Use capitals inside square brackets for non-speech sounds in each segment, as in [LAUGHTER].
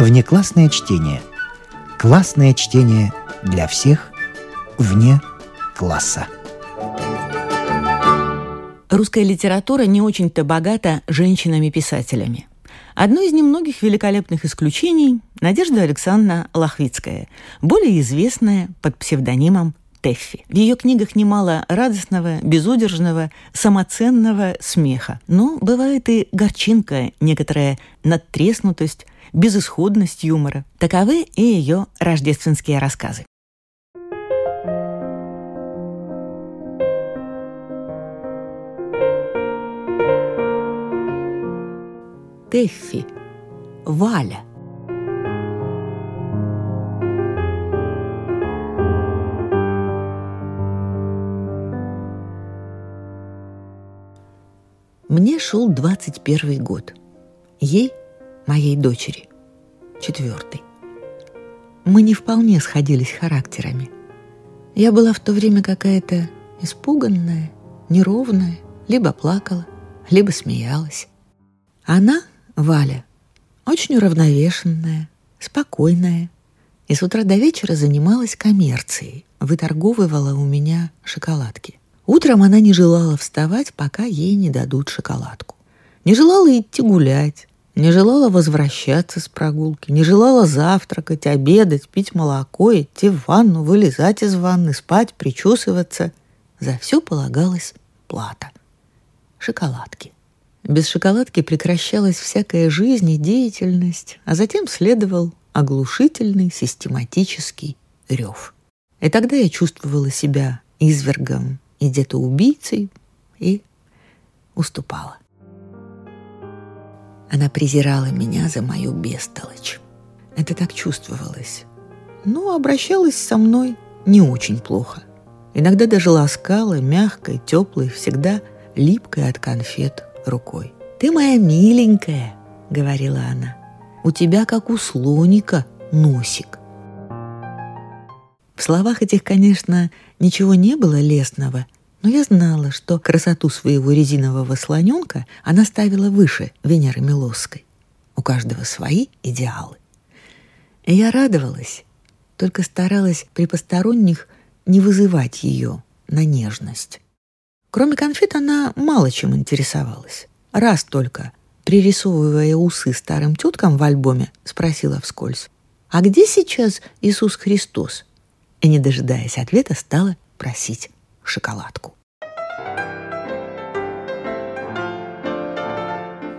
Внеклассное чтение. Классное чтение для всех вне класса. Русская литература не очень-то богата женщинами-писателями. Одно из немногих великолепных исключений – Надежда Александровна Лохвицкая, более известная под псевдонимом Теффи. В ее книгах немало радостного, безудержного, самоценного смеха. Но бывает и горчинка, некоторая надтреснутость, безысходность юмора. Таковы и ее рождественские рассказы. Теффи, Валя – Мне шел 21 год. Ей, моей дочери, четвертый. Мы не вполне сходились характерами. Я была в то время какая-то испуганная, неровная, либо плакала, либо смеялась. Она, Валя, очень уравновешенная, спокойная, и с утра до вечера занималась коммерцией, выторговывала у меня шоколадки. Утром она не желала вставать, пока ей не дадут шоколадку. Не желала идти гулять, не желала возвращаться с прогулки, не желала завтракать, обедать, пить молоко, идти в ванну, вылезать из ванны, спать, причесываться. За все полагалась плата. Шоколадки. Без шоколадки прекращалась всякая жизнь и деятельность, а затем следовал оглушительный систематический рев. И тогда я чувствовала себя извергом и где-то убийцей, и уступала. Она презирала меня за мою бестолочь. Это так чувствовалось. Но обращалась со мной не очень плохо. Иногда даже ласкала мягкой, теплой, всегда липкой от конфет рукой. «Ты моя миленькая», — говорила она. «У тебя, как у слоника, носик». В словах этих, конечно, ничего не было лестного, но я знала, что красоту своего резинового слоненка она ставила выше Венеры Милосской. У каждого свои идеалы. И я радовалась, только старалась при посторонних не вызывать ее на нежность. Кроме конфет она мало чем интересовалась. Раз только, пририсовывая усы старым теткам в альбоме, спросила вскользь, «А где сейчас Иисус Христос?» и, не дожидаясь ответа, стала просить шоколадку.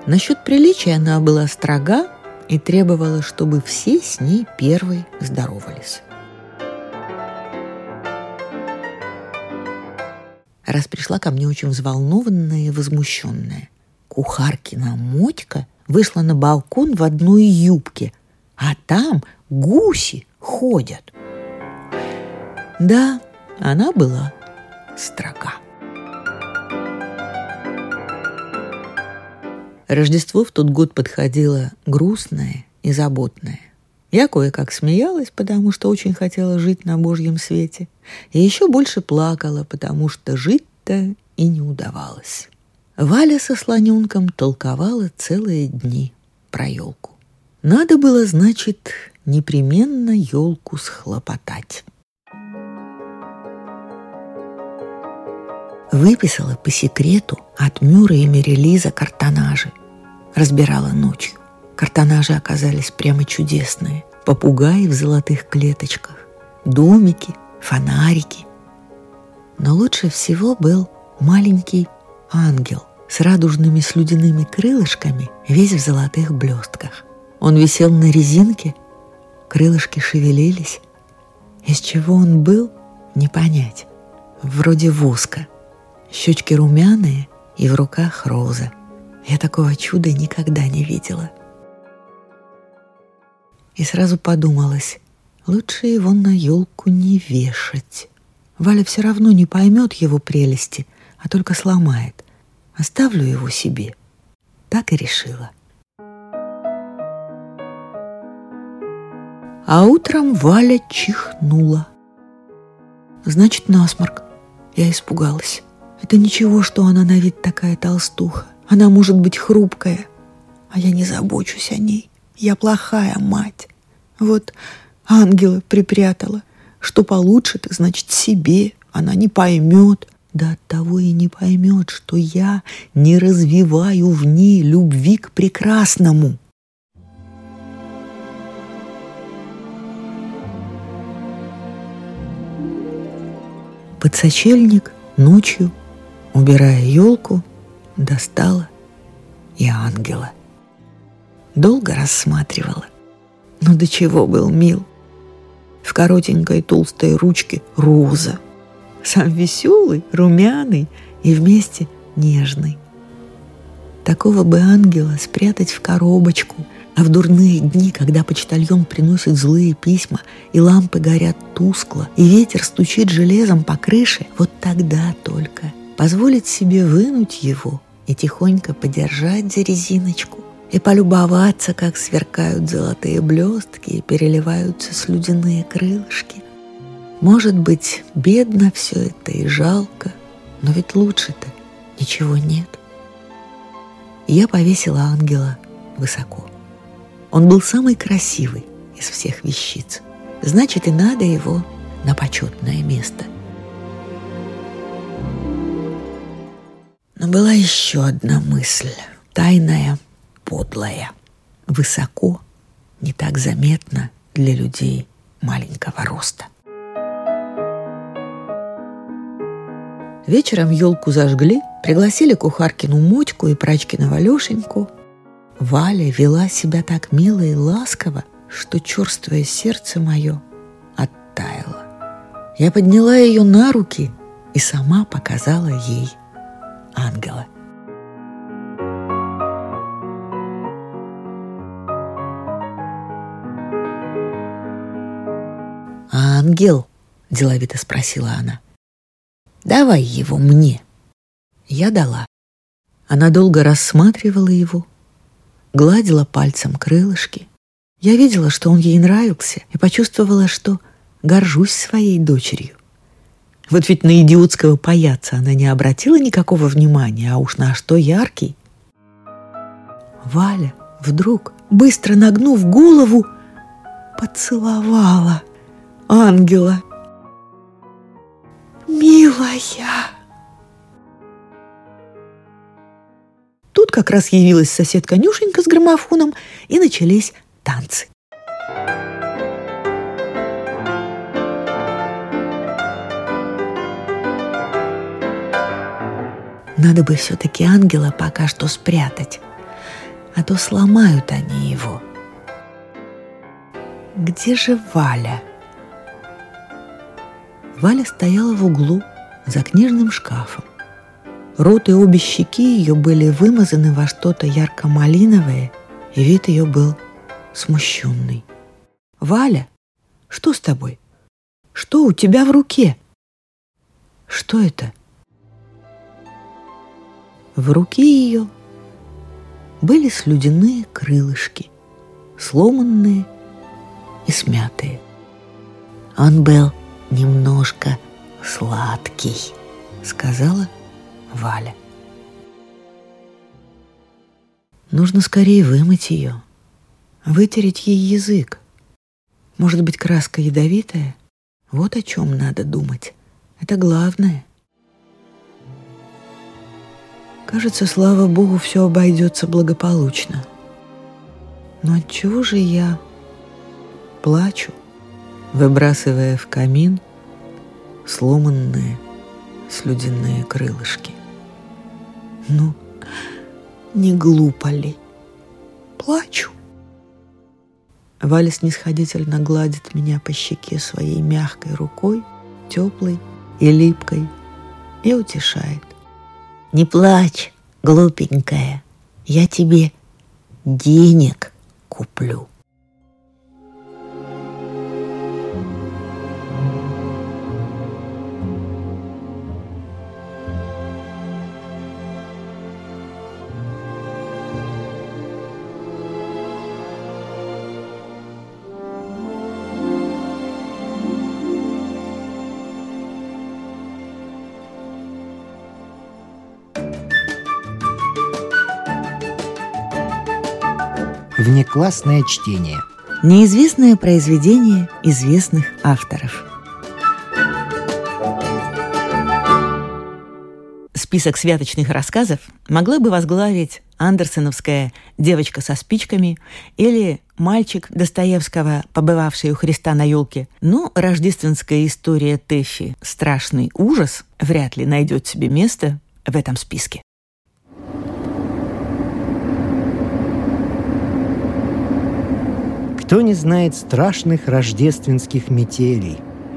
Насчет приличия она была строга и требовала, чтобы все с ней первой здоровались. Раз пришла ко мне очень взволнованная и возмущенная. Кухаркина Мотька вышла на балкон в одной юбке, а там гуси ходят – да, она была строга. Рождество в тот год подходило грустное и заботное. Я кое-как смеялась, потому что очень хотела жить на Божьем свете, и еще больше плакала, потому что жить-то и не удавалось. Валя со слоненком толковала целые дни про елку. Надо было, значит, непременно елку схлопотать. Выписала по секрету от Мюра и Мерилиза картонажи. Разбирала ночью. Картонажи оказались прямо чудесные. Попугаи в золотых клеточках, домики, фонарики. Но лучше всего был маленький ангел с радужными слюдяными крылышками, весь в золотых блестках. Он висел на резинке, крылышки шевелились. Из чего он был, не понять. Вроде воска – щечки румяные и в руках роза. Я такого чуда никогда не видела. И сразу подумалось, лучше его на елку не вешать. Валя все равно не поймет его прелести, а только сломает. Оставлю его себе. Так и решила. А утром Валя чихнула. Значит, насморк. Я испугалась. Это ничего, что она на вид такая толстуха. Она может быть хрупкая, а я не забочусь о ней. Я плохая мать. Вот ангела припрятала. Что получше ты, значит, себе. Она не поймет. Да от того и не поймет, что я не развиваю в ней любви к прекрасному. Подсочельник ночью, убирая елку, достала и ангела. Долго рассматривала, но до чего был мил. В коротенькой толстой ручке роза. Сам веселый, румяный и вместе нежный. Такого бы ангела спрятать в коробочку – а в дурные дни, когда почтальон приносит злые письма, и лампы горят тускло, и ветер стучит железом по крыше, вот тогда только позволить себе вынуть его и тихонько подержать за резиночку, и полюбоваться, как сверкают золотые блестки и переливаются слюдяные крылышки. Может быть, бедно все это и жалко, но ведь лучше-то ничего нет. Я повесила ангела высоко. Он был самый красивый из всех вещиц. Значит, и надо его на почетное место. Была еще одна мысль, тайная, подлая, высоко, не так заметно для людей маленького роста. Вечером елку зажгли, пригласили кухаркину Мотьку и прачкину Алешеньку – Валя вела себя так мило и ласково, что черствое сердце мое оттаяло. Я подняла ее на руки и сама показала ей ангела. «Ангел?» – деловито спросила она. «Давай его мне». Я дала. Она долго рассматривала его, гладила пальцем крылышки. Я видела, что он ей нравился, и почувствовала, что горжусь своей дочерью. Вот ведь на идиотского паяца она не обратила никакого внимания, а уж на что яркий. Валя вдруг, быстро нагнув голову, поцеловала ангела. «Милая!» Тут как раз явилась соседка Нюшенька с граммофоном, и начались танцы. Надо бы все-таки ангела пока что спрятать, а то сломают они его. Где же Валя? Валя стояла в углу за книжным шкафом. Рот и обе щеки ее были вымазаны во что-то ярко-малиновое, и вид ее был смущенный. «Валя, что с тобой? Что у тебя в руке?» «Что это?» В руке ее были слюдяные крылышки, сломанные и смятые. Он был немножко сладкий, сказала Валя. Нужно скорее вымыть ее, вытереть ей язык. Может быть, краска ядовитая? Вот о чем надо думать. Это главное. Кажется, слава богу, все обойдется благополучно. Но от чего же я плачу, выбрасывая в камин сломанные слюдяные крылышки? Ну, не глупо ли? Плачу. Валя снисходительно гладит меня по щеке своей мягкой рукой, теплой и липкой, и утешает. «Не плачь, глупенькая, я тебе денег куплю». Внеклассное чтение. Неизвестное произведение известных авторов. Список святочных рассказов могла бы возглавить андерсоновская «Девочка со спичками» или «Мальчик» Достоевского, побывавший у Христа на елке. Но рождественская история Тэффи «Страшный ужас» вряд ли найдет себе место в этом списке. Кто не знает страшных рождественских метелей,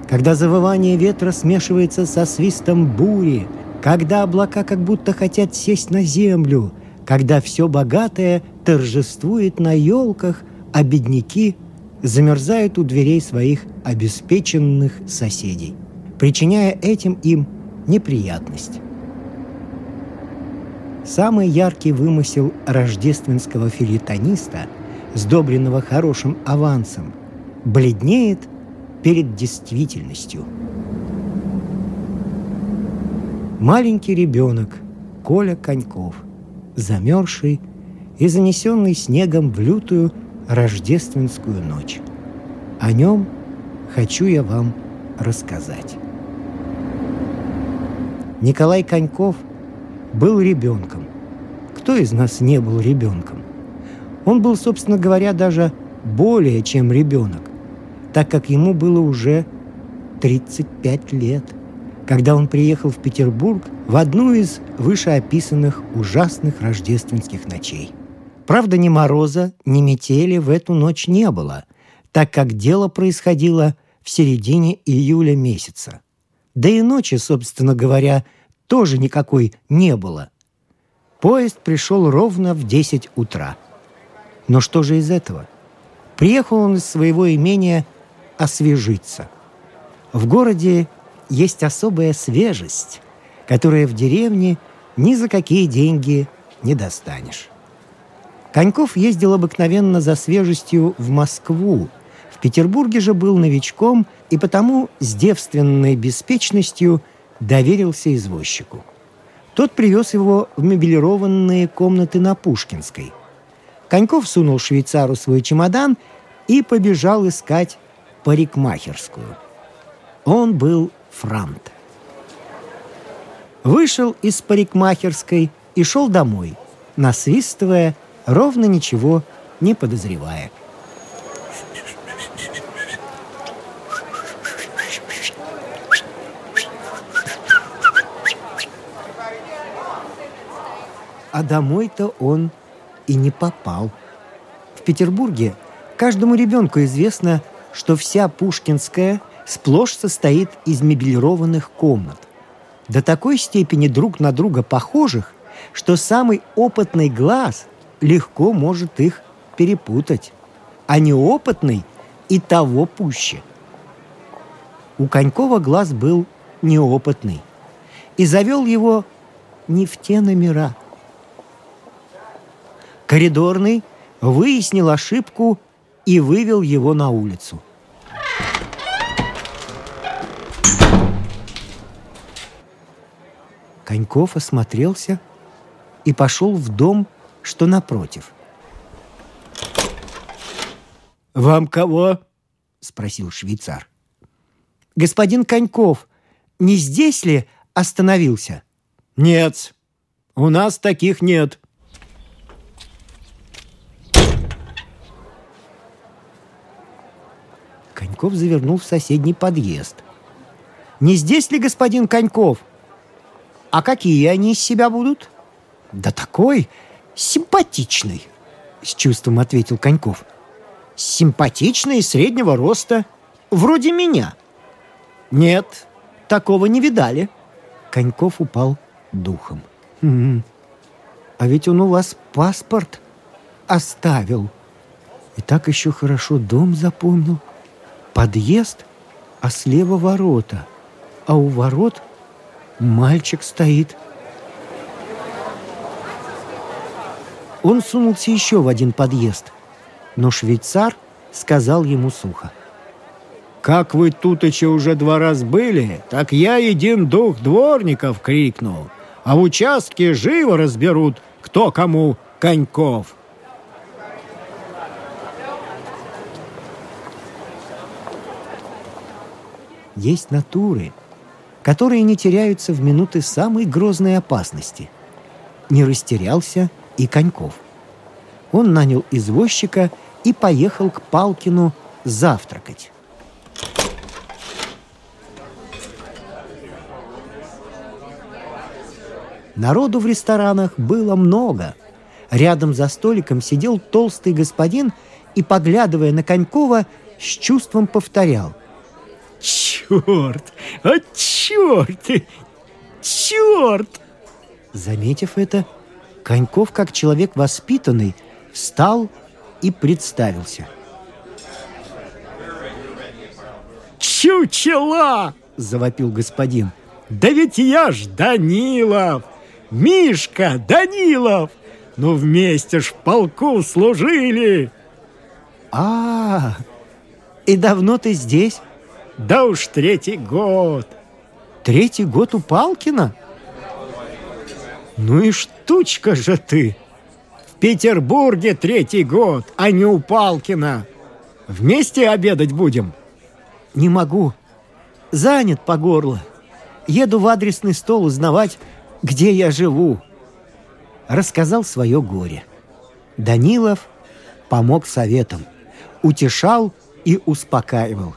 когда завывание ветра смешивается со свистом бури, когда облака как будто хотят сесть на землю – когда все богатое торжествует на елках, а бедняки замерзают у дверей своих обеспеченных соседей, причиняя этим им неприятность. Самый яркий вымысел рождественского филитониста, сдобренного хорошим авансом, бледнеет перед действительностью. Маленький ребенок Коля Коньков – замерзший и занесенный снегом в лютую рождественскую ночь. О нем хочу я вам рассказать. Николай Коньков был ребенком. Кто из нас не был ребенком? Он был, собственно говоря, даже более чем ребенок, так как ему было уже 35 лет – когда он приехал в Петербург в одну из вышеописанных ужасных рождественских ночей. Правда, ни мороза, ни метели в эту ночь не было, так как дело происходило в середине июля месяца. Да и ночи, собственно говоря, тоже никакой не было. Поезд пришел ровно в 10 утра. Но что же из этого? Приехал он из своего имения освежиться. В городе есть особая свежесть, которая в деревне ни за какие деньги не достанешь. Коньков ездил обыкновенно за свежестью в Москву. В Петербурге же был новичком и потому с девственной беспечностью доверился извозчику. Тот привез его в мебелированные комнаты на Пушкинской. Коньков сунул швейцару свой чемодан и побежал искать парикмахерскую. Он был франт. Вышел из парикмахерской и шел домой, насвистывая, ровно ничего не подозревая. А домой-то он и не попал. В Петербурге каждому ребенку известно, что вся Пушкинская – сплошь состоит из мебелированных комнат. До такой степени друг на друга похожих, что самый опытный глаз легко может их перепутать, а неопытный и того пуще. У Конькова глаз был неопытный и завел его не в те номера. Коридорный выяснил ошибку и вывел его на улицу – Коньков осмотрелся и пошел в дом, что напротив. «Вам кого?» – спросил швейцар. «Господин Коньков, не здесь ли остановился?» «Нет, у нас таких нет». Коньков завернул в соседний подъезд. «Не здесь ли господин Коньков?» А какие они из себя будут? Да такой симпатичный, с чувством ответил Коньков. Симпатичный, среднего роста, вроде меня. Нет, такого не видали. Коньков упал духом. М-м. А ведь он у вас паспорт оставил. И так еще хорошо дом запомнил. Подъезд, а слева ворота. А у ворот – Мальчик стоит. Он сунулся еще в один подъезд, но швейцар сказал ему сухо. «Как вы тут еще уже два раз были, так я един дух дворников крикнул, а в участке живо разберут, кто кому коньков». Есть натуры, которые не теряются в минуты самой грозной опасности. Не растерялся и Коньков. Он нанял извозчика и поехал к Палкину завтракать. Народу в ресторанах было много. Рядом за столиком сидел толстый господин и, поглядывая на Конькова, с чувством повторял. «Черт! А черт! Черт!» Заметив это, Коньков, как человек воспитанный, встал и представился. «Чучела!» – завопил господин. «Да ведь я ж Данилов! Мишка Данилов! Ну вместе ж в полку служили!» «А, и давно ты здесь?» «Да уж третий год!» «Третий год у Палкина?» «Ну и штучка же ты! В Петербурге третий год, а не у Палкина! Вместе обедать будем?» «Не могу. Занят по горло. Еду в адресный стол узнавать, где я живу». Рассказал свое горе. Данилов помог советом, утешал и успокаивал.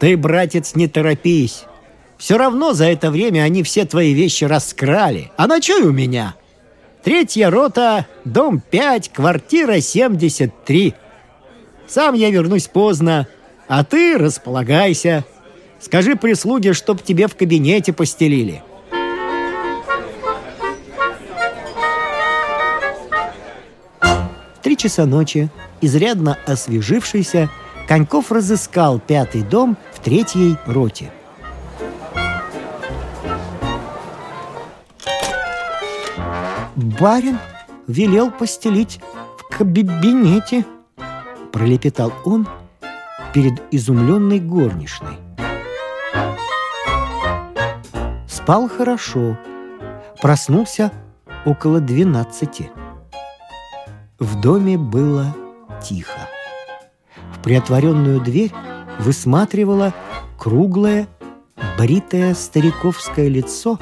«Ты, братец, не торопись. Все равно за это время они все твои вещи раскрали. А ночуй у меня. Третья рота, дом 5, квартира 73. Сам я вернусь поздно, а ты располагайся. Скажи прислуге, чтоб тебе в кабинете постелили. В три часа ночи, изрядно освежившийся, Коньков разыскал пятый дом в третьей роте. «Барин велел постелить в кабинете», — пролепетал он, — перед изумленной горничной. Спал хорошо, проснулся около двенадцати. В доме было тихо. Приотворенную дверь высматривало круглое, бритое стариковское лицо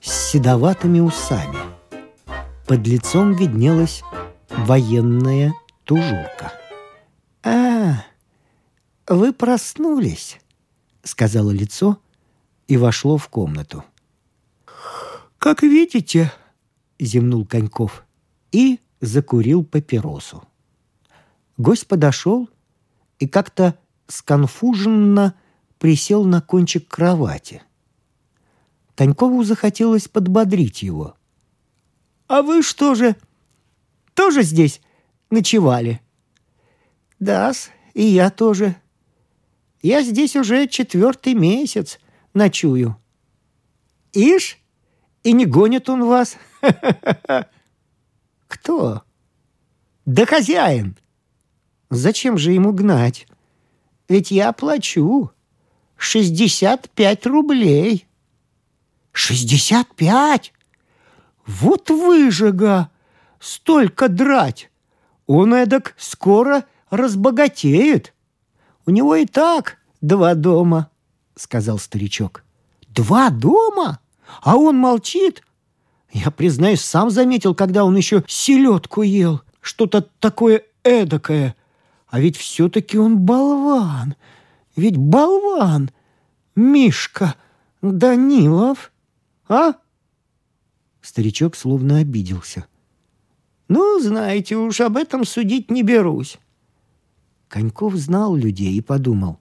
с седоватыми усами. Под лицом виднелась военная тужурка. «А, «Вы проснулись», — сказала лицо и вошло в комнату. «Как видите», — зевнул Коньков и закурил папиросу. Гость подошел и как-то сконфуженно присел на кончик кровати. Конькову захотелось подбодрить его. «А вы что же, тоже здесь ночевали?» «Да-с, и я тоже», я здесь уже четвертый месяц ночую. Ишь, и не гонит он вас. [LAUGHS] Кто? Да хозяин. Зачем же ему гнать? Ведь я плачу. Шестьдесят пять рублей. Шестьдесят пять? Вот выжига! Столько драть! Он эдак скоро разбогатеет. У него и так два дома, — сказал старичок. Два дома? А он молчит? Я, признаюсь, сам заметил, когда он еще селедку ел. Что-то такое эдакое. А ведь все-таки он болван. Ведь болван. Мишка Данилов. А? Старичок словно обиделся. Ну, знаете, уж об этом судить не берусь. Коньков знал людей и подумал.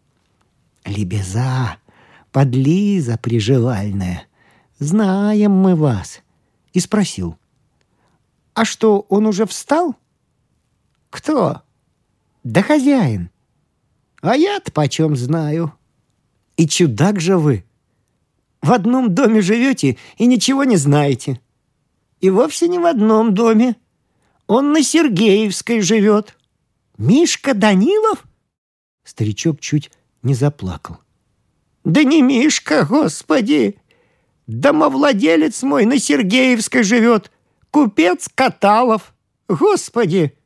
«Лебеза, подлиза приживальная, знаем мы вас». И спросил. «А что, он уже встал?» «Кто?» «Да хозяин». «А я-то почем знаю?» «И чудак же вы!» «В одном доме живете и ничего не знаете». «И вовсе не в одном доме. Он на Сергеевской живет». Мишка Данилов? Старичок чуть не заплакал. Да не Мишка, господи! Домовладелец мой на Сергеевской живет. Купец Каталов. Господи!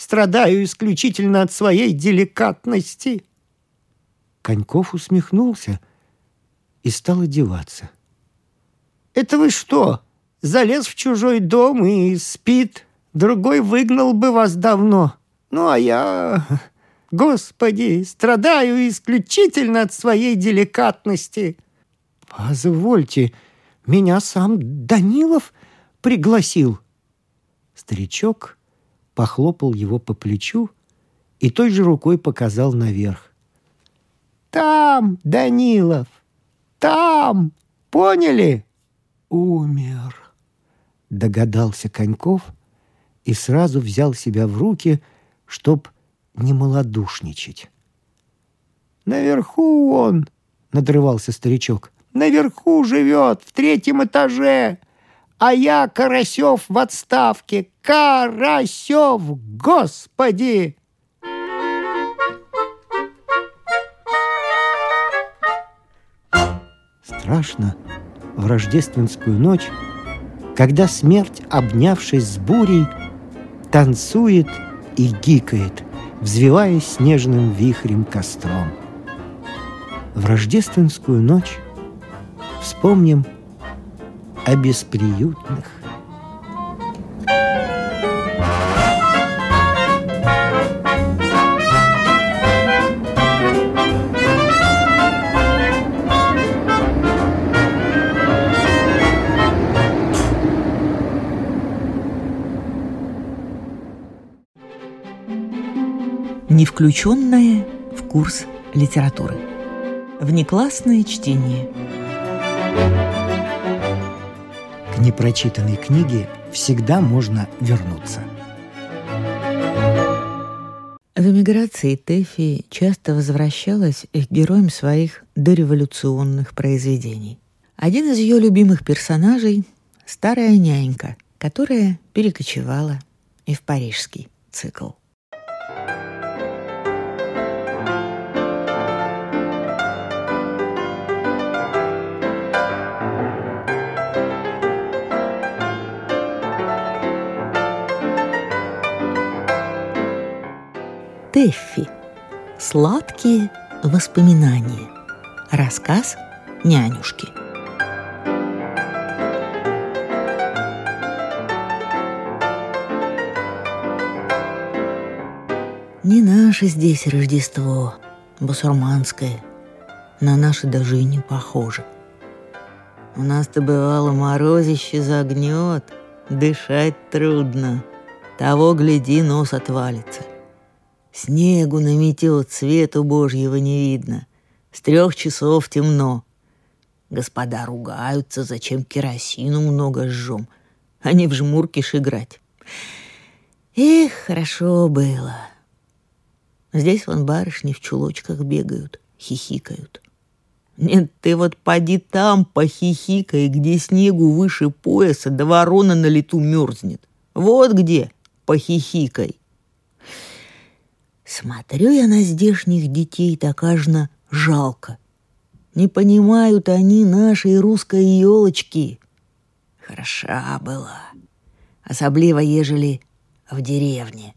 Страдаю исключительно от своей деликатности. Коньков усмехнулся и стал одеваться. «Это вы что, залез в чужой дом и спит? Другой выгнал бы вас давно. Ну, а я... Господи, страдаю исключительно от своей деликатности». «Позвольте, меня сам Данилов пригласил». Старичок похлопал его по плечу и той же рукой показал наверх. «Там, Данилов, там, поняли?» «Умер», — догадался Коньков и сразу взял себя в руки, чтоб не малодушничать. «Наверху он!» — надрывался старичок. «Наверху живет, в третьем этаже! А я, Карасев, в отставке! Карасев, господи!» Страшно в рождественскую ночь, когда смерть, обнявшись с бурей, танцует и гикает, взвиваясь снежным вихрем костром. В рождественскую ночь вспомним о бесприютных, не включенное в курс литературы. Внеклассное чтение. Непрочитанной книге всегда можно вернуться. В эмиграции Тэфи часто возвращалась к героям своих дореволюционных произведений. Один из ее любимых персонажей – старая нянька, которая перекочевала и в парижский цикл. Тэффи. Сладкие воспоминания. Рассказ нянюшки. Не наше здесь Рождество, басурманское. На наше даже и не похоже. У нас-то бывало морозище загнет, дышать трудно. Того, гляди, нос отвалится. Снегу наметет, свету Божьего не видно. С трех часов темно. Господа ругаются, зачем керосину много жжем, а не в жмуркиш играть. Эх, хорошо было. Здесь вон барышни в чулочках бегают, хихикают. Нет, ты вот поди там похихикай, где снегу выше пояса, да ворона на лету мерзнет. Вот где похихикай. Смотрю я на здешних детей, так ажно жалко. Не понимают они нашей русской елочки. Хороша была, особливо ежели в деревне.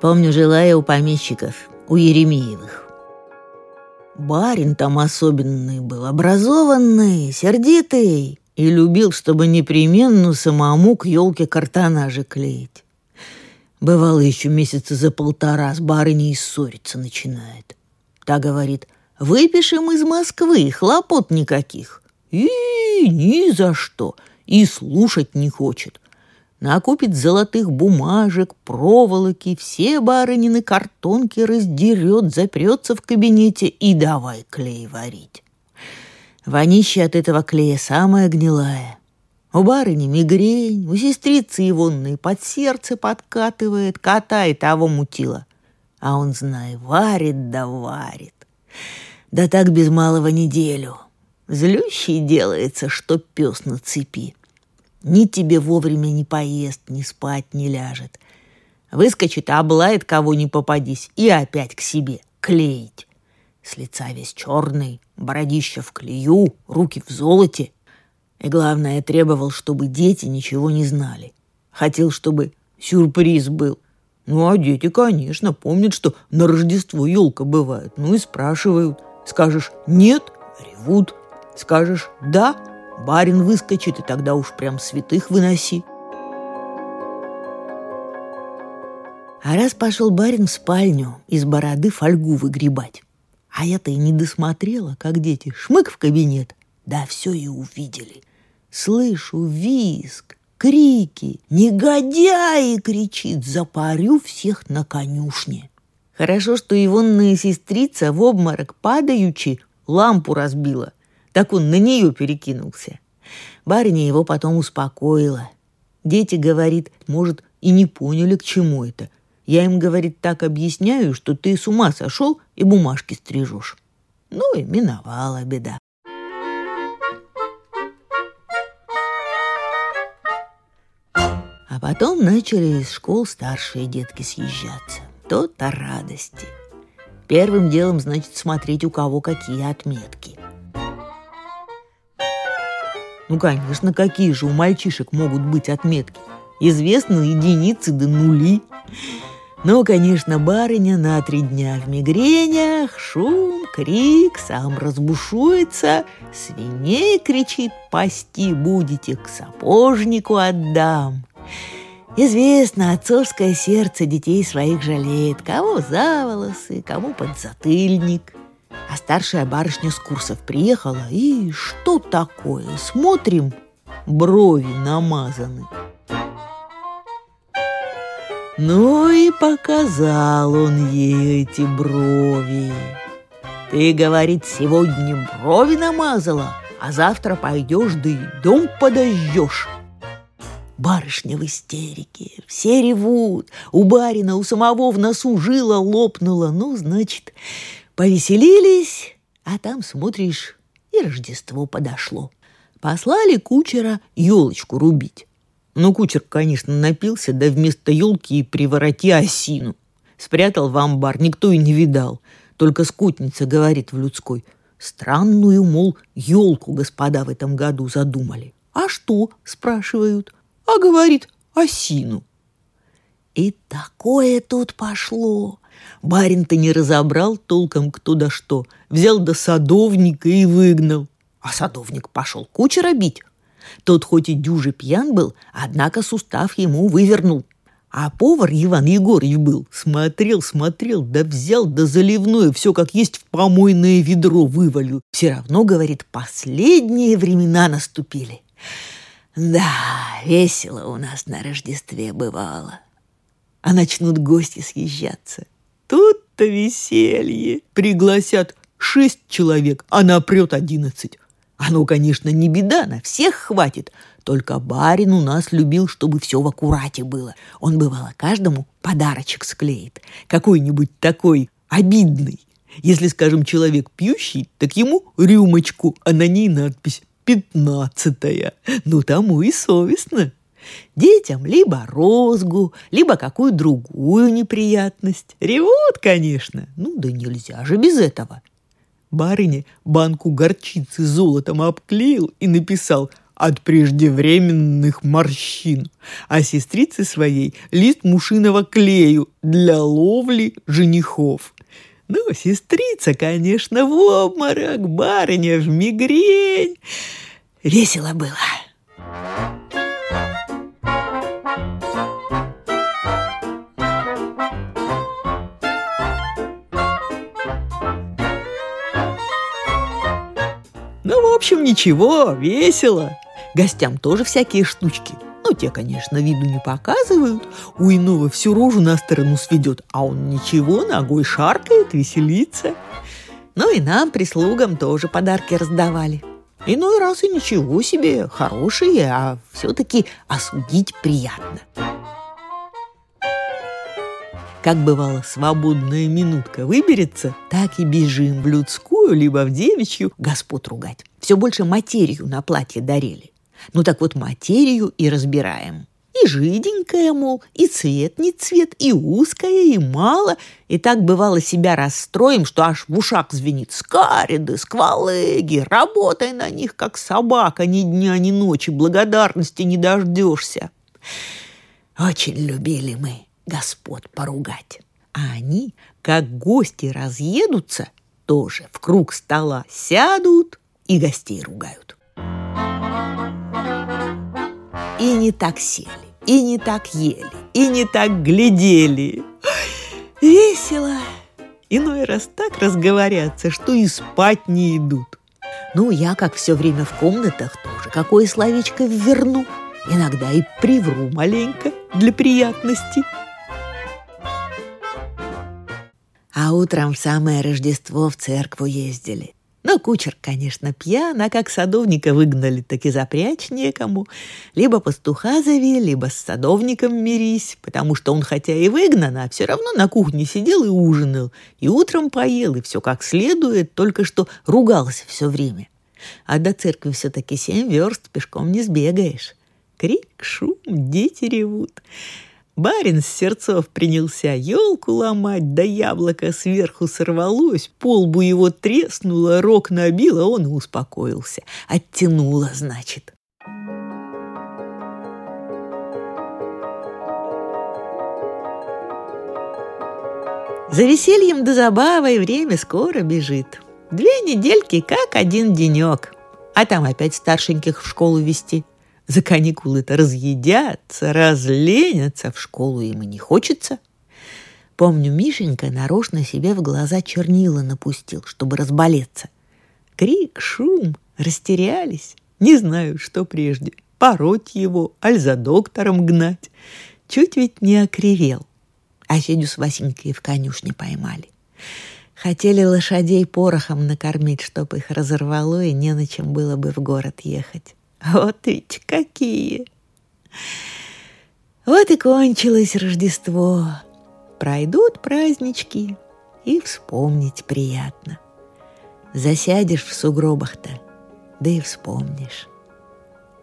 Помню, жила я у помещиков, у Еремеевых. Барин там особенный был, образованный, сердитый и любил, чтобы непременно самому к елке картонажи клеить. Бывало еще месяца за полтора с барыней ссориться начинает. Та говорит, выпишем из Москвы, хлопот никаких. И ни за что, и слушать не хочет накупит золотых бумажек, проволоки, все барынины картонки раздерет, запрется в кабинете и давай клей варить. Вонище от этого клея самое гнилая. У барыни мигрень, у сестрицы Ивонной под сердце подкатывает, кота и того мутила. А он, знай, варит да варит. Да так без малого неделю. Злющий делается, что пес на цепи. Ни тебе вовремя не поест, ни спать не ляжет. Выскочит, а облает кого не попадись, и опять к себе клеить. С лица весь черный, бородища в клею, руки в золоте. И главное, требовал, чтобы дети ничего не знали. Хотел, чтобы сюрприз был. Ну, а дети, конечно, помнят, что на Рождество елка бывает. Ну и спрашивают. Скажешь «нет» – ревут. Скажешь «да» – барин выскочит, и тогда уж прям святых выноси. А раз пошел барин в спальню из бороды фольгу выгребать. А я-то и не досмотрела, как дети шмык в кабинет. Да все и увидели. Слышу виск, крики. «Негодяи!» — кричит, запарю всех на конюшне. Хорошо, что егонная сестрица в обморок падаючи лампу разбила. Так он на нее перекинулся. Барыня его потом успокоила. Дети, говорит, может, и не поняли, к чему это. Я им, говорит, так объясняю, что ты с ума сошел и бумажки стрижешь. Ну и миновала беда. А потом начали из школ старшие детки съезжаться. То-то радости. Первым делом, значит, смотреть, у кого какие отметки. Ну, конечно, какие же у мальчишек могут быть отметки? Известны единицы да нули. Ну, конечно, барыня на три дня в мигренях, шум, крик, сам разбушуется, свиней кричит, пасти будете, к сапожнику отдам. Известно, отцовское сердце детей своих жалеет, кого за волосы, кому под затыльник. А старшая барышня с курсов приехала, и что такое? Смотрим, брови намазаны. Ну и показал он ей эти брови. Ты, говорит, сегодня брови намазала, а завтра пойдешь да и дом подождешь. Барышня в истерике, все ревут. У барина, у самого в носу жила лопнула. Ну, значит, повеселились, а там, смотришь, и Рождество подошло. Послали кучера елочку рубить. Ну, кучер, конечно, напился, да вместо елки и привороти осину. Спрятал в амбар, никто и не видал. Только скутница говорит в людской. Странную, мол, елку господа в этом году задумали. А что, спрашивают а говорит осину. И такое тут пошло. Барин-то не разобрал толком кто да что. Взял до садовника и выгнал. А садовник пошел кучера бить. Тот хоть и дюже пьян был, однако сустав ему вывернул. А повар Иван Егорович был. Смотрел, смотрел, да взял, да заливное, все как есть в помойное ведро вывалил. Все равно, говорит, последние времена наступили. Да, весело у нас на Рождестве бывало. А начнут гости съезжаться. Тут-то веселье. Пригласят шесть человек, а напрет одиннадцать. Оно, конечно, не беда, на всех хватит. Только барин у нас любил, чтобы все в аккурате было. Он, бывало, каждому подарочек склеит. Какой-нибудь такой обидный. Если, скажем, человек пьющий, так ему рюмочку, а на ней надпись пятнадцатая. Ну, тому и совестно. Детям либо розгу, либо какую другую неприятность. Ревут, конечно. Ну, да нельзя же без этого. Барыня банку горчицы золотом обклеил и написал «от преждевременных морщин», а сестрице своей лист мушиного клею для ловли женихов. Ну, сестрица, конечно, в обморок, барыня в мигрень. Весело было. Ну, в общем, ничего, весело. Гостям тоже всякие штучки – ну, те, конечно, виду не показывают. У иного всю рожу на сторону сведет, а он ничего, ногой шаркает, веселится. Ну и нам, прислугам, тоже подарки раздавали. Иной раз и ничего себе, хорошие, а все-таки осудить приятно. Как бывало, свободная минутка выберется, так и бежим в людскую, либо в девичью господ ругать. Все больше материю на платье дарили. Ну так вот материю и разбираем. И жиденькая, мол, и цвет не цвет, и узкая, и мало. И так бывало себя расстроим, что аж в ушах звенит. Скариды, сквалыги, работай на них, как собака, ни дня, ни ночи, благодарности не дождешься. Очень любили мы господ поругать. А они, как гости разъедутся, тоже в круг стола сядут и гостей ругают. И не так сели, и не так ели, и не так глядели. Весело. Иной раз так разговорятся, что и спать не идут. Ну, я, как все время в комнатах, тоже какое словечко верну. Иногда и привру маленько для приятности. А утром в самое Рождество в церкву ездили. Но кучер, конечно, пьян, а как садовника выгнали, так и запрячь некому. Либо пастуха зови, либо с садовником мирись, потому что он хотя и выгнан, а все равно на кухне сидел и ужинал, и утром поел, и все как следует, только что ругался все время. А до церкви все-таки семь верст пешком не сбегаешь. Крик, шум, дети ревут. Барин с сердцов принялся елку ломать, да яблоко сверху сорвалось, полбу его треснуло, рог набило, он успокоился. Оттянуло, значит. За весельем да забавой время скоро бежит. Две недельки, как один денек. А там опять старшеньких в школу вести. За каникулы-то разъедятся, разленятся, в школу им и не хочется. Помню, Мишенька нарочно себе в глаза чернила напустил, чтобы разболеться. Крик, шум, растерялись. Не знаю, что прежде. Пороть его, аль за доктором гнать. Чуть ведь не окривел. А Федю с Васенькой в конюшне поймали. Хотели лошадей порохом накормить, чтоб их разорвало, и не на чем было бы в город ехать. Вот ведь какие! Вот и кончилось Рождество. Пройдут празднички, и вспомнить приятно. Засядешь в сугробах-то, да и вспомнишь.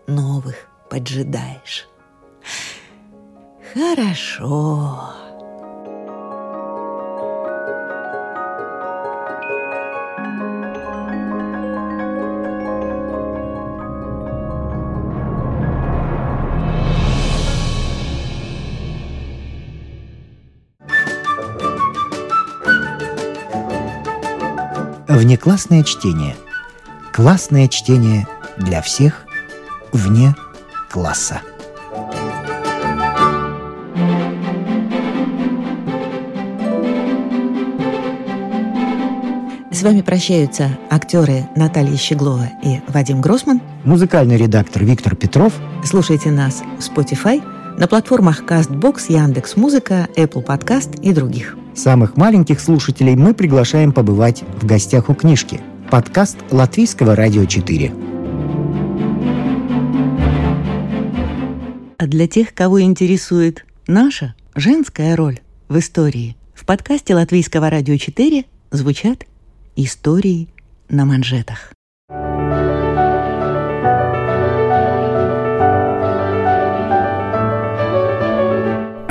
Новых поджидаешь. Хорошо. Внеклассное чтение. Классное чтение для всех вне класса. С вами прощаются актеры Наталья Щеглова и Вадим Гросман. Музыкальный редактор Виктор Петров. Слушайте нас в Spotify, на платформах CastBox, Яндекс.Музыка, Apple Podcast и других. Самых маленьких слушателей мы приглашаем побывать в гостях у книжки. Подкаст Латвийского радио 4. А для тех, кого интересует наша женская роль в истории, в подкасте Латвийского радио 4 звучат истории на манжетах.